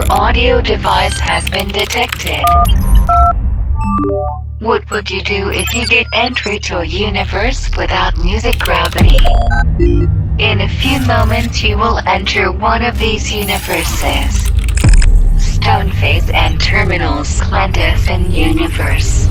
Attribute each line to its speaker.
Speaker 1: Your audio device has been detected. What would you do if you get entry to a universe without music gravity? In a few moments, you will enter one of these universes Stoneface and Terminal's clandestine universe.